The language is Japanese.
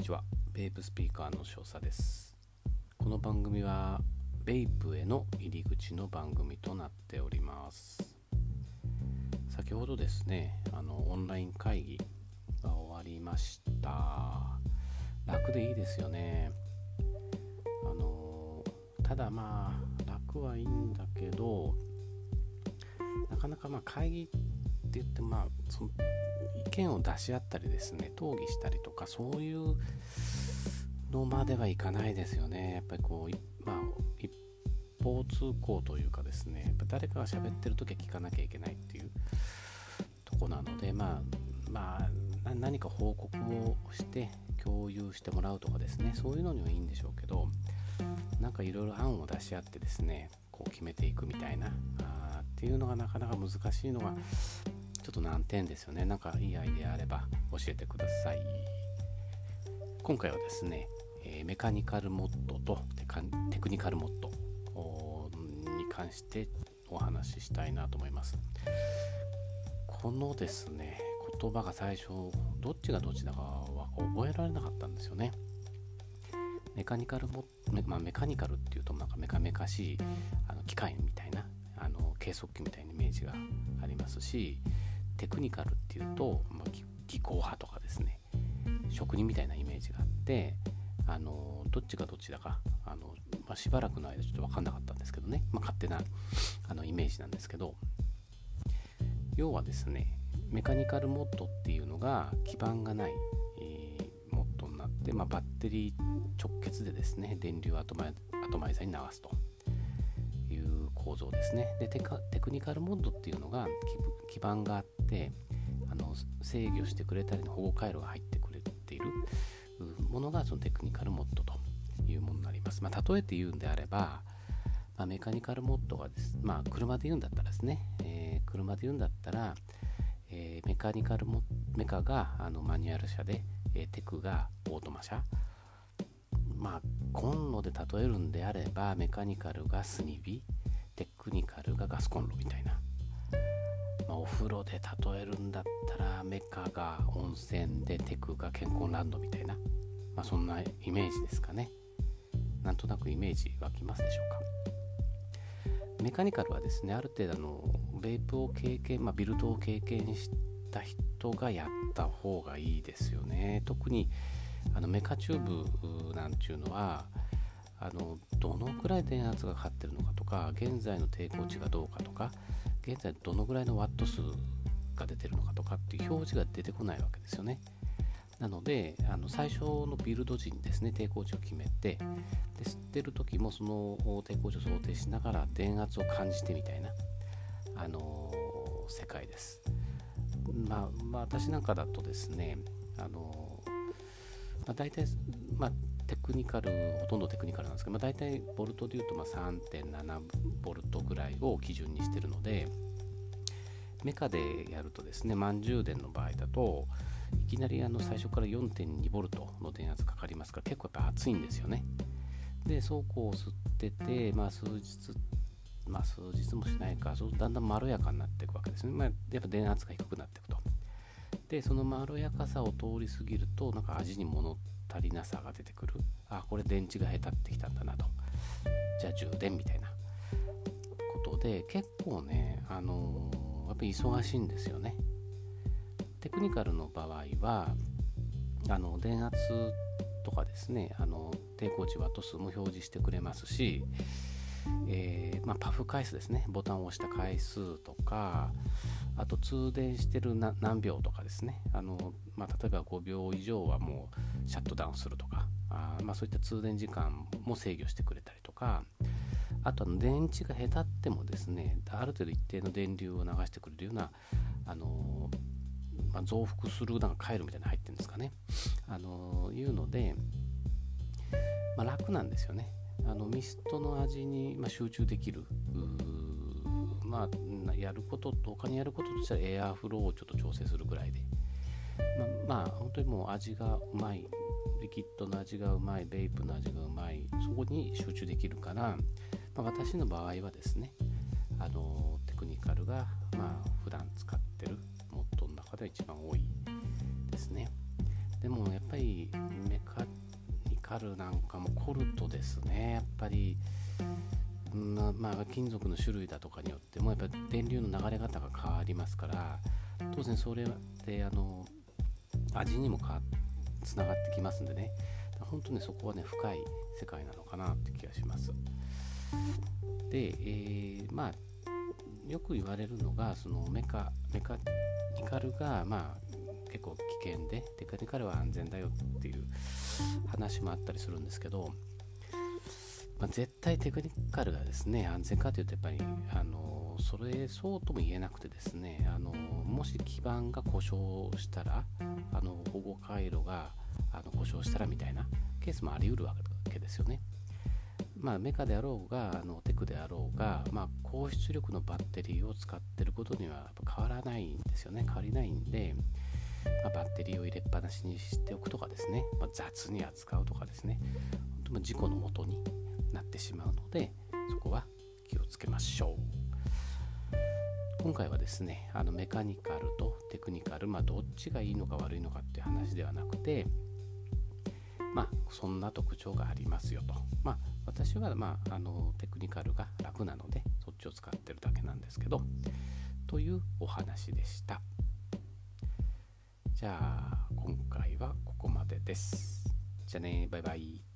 にちは。ベイプスピーカーの少佐です。この番組はベイプへの入り口の番組となっております。先ほどですねあのオンライン会議が終わりました。楽でいいですよね。あのただまあ楽はいいんだけどなかなかまあ会議って言ってまあその意見を出し合ったりですね討議したりとかそういうのまではいかないですよね。やっぱりこうまあ一方通行というかですねやっぱ誰かが喋ってる時は聞かなきゃいけないっていうとこなのでまあまあ何か報告をして共有してもらうとかですねそういうのにはいいんでしょうけどなんかいろいろ案を出し合ってですねこう決めていくみたいなあっていうのがなかなか難しいのがょっと難点ですよね。なんかいいアイデアあれば教えてください。今回はですね、え、メカニカルモッドとテクニカルモッドに関してお話ししたいなと思います。このですね言葉が最初どっちがどっちだかは覚えられなかったんですよね。メカニカルモメ,、まあ、メカニカルっていうとなんかメカメカしいあの機械みたいなあの計測器みたいなイメージがありますしテクニカルっていうと、まあ、技巧派とかですね。職人みたいなイメージがあってあのどっちがどっちだかあの、まあ、しばらくの間ちょっと分かんなかったんですけどね、まあ、勝手なあのイメージなんですけど。要はですねメカニカルモッドっていうのが基盤がない、えー、モッドになって、まあ、バッテリー直結でですね電流アトマアトマイザーに流すと。構造ですね。でテクニカルモッドっていうのが基盤があってあの制御してくれたりの保護回路が入ってくれているものがそのテクニカルモッドというものになります、まあ、例えて言うんであれば、まあ、メカニカルモッドがです、まあ、車で言うんだったらですね、えー、車で言うんだったらえー、メカニカルモメカがあのマニュアル車で、えー、テクがオートマ車。まあコンロで例えるんであればメカニカルが炭火テクニカルがガスコンロみたいな、まあ、お風呂で例えるんだったらメカが温泉でテクが健康ランドみたいな、まあ、そんなイメージですかね。なんとなくイメージ湧きますでしょうか。メカニカルはですねある程度のベープを経験、まあ、ビルドを経験した人がやった方がいいですよね。特にあのメカチューブなんていうのはあのどのくらい電圧がかかってるのかとか現在の抵抗値がどうかとか現在どのぐらいのワット数が出てるのかとかっていう表示が出てこないわけですよねなのであの最初のビルド時にですね抵抗値を決めてで吸ってる時もその抵抗値を想定しながら電圧を感じてみたいなあの世界です。まあ、まあ、私なんかだとですね、あのまあ、大体、まあ、テクニカル、ほとんどテクニカルなんですけど、まあ、大体ボルトでいうとま3.7ボルトぐらいを基準にしてるので、メカでやるとですね、満充電の場合だと、いきなりあの最初から4.2ボルトの電圧かかりますから結構やっぱ熱いんですよね。で、そうこう吸ってて、まあ、数日まあ、数日もしないかそうだんだんまろやかになっていくわけですね、まあ、やっぱ電圧が低くなっていくでそのまろやかさを通り過ぎるとなんか味に物足りなさが出てくる。あこれ電池がへたってきたんだなと。じゃあ充電みたいなことで結構ねあのー、やっぱり忙しいんですよね。テクニカルの場合はあの電圧とかですねあの抵抗値ワット数も表示してくれますしえー、まあ、パフ回数ですね。ボタンを押した回数とかあと通電してる何秒とかですね。あの、まあ、例えば5秒以上はもうシャットダウンするとかあ、まあ、そういった通電時間も制御してくれたりとか。あと電池がへたってもですねある程度一定の電流を流してくれるようなあのまあ、増幅するなんか回路みたいなの入ってるんですかね、あのいうので、まあ、楽なんですよね。あのミストの味に、ま、集中できるまあやることと他にやることとしたらエアフローをちょっと調整するぐらいで。ままあ本当にもう味がうまいリキッドの味がうまいベイプの味がうまいそこに集中できるから、まあ、私の場合はですねあのテクニカルがまあ普段使ってるモッドの中では一番多いですね。でもやっぱりメカニカルなんかも凝るとですね。やっぱりままあ、金属の種類だとかによってもやっぱ電流の流れ方が変わりますから当然それってあの味にもかつながってきますんでね。本当ねそこはね深い世界なのかなって気がします。で、えー、まあよく言われるのがそのメカメカニカルがまあ結構危険でテクニカルは安全だよっていう話もあったりするんですけど、まあ、絶対テクニカルがですね安全かというとやっぱりあのそれそうとも言えなくてですねあのもし基板が故障したらあの保護回路があの故障したらみたいなケースもあり得るわけですよね。まあ、メカであろうがあのテクであろうが、まあ、高出力のバッテリーを使ってることにはやっぱ変わらないんですよね変わりないんで、まあ、バッテリーを入れっぱなしにしておくとかですね、まあ、雑に扱うとかですね。本当事故のもとになってしまうのでそこは気をつけましょう。今回はですねあのメカニカルとテクニカル、まあ、どっちがいいのか悪いのかっていう話ではなくてまあそんな特徴がありますよと。まあ私は、まあ、あのテクニカルが楽なのでそっちを使ってるだけなんですけどというお話でした。じゃあ今回はここまでです。じゃあねバイバイ。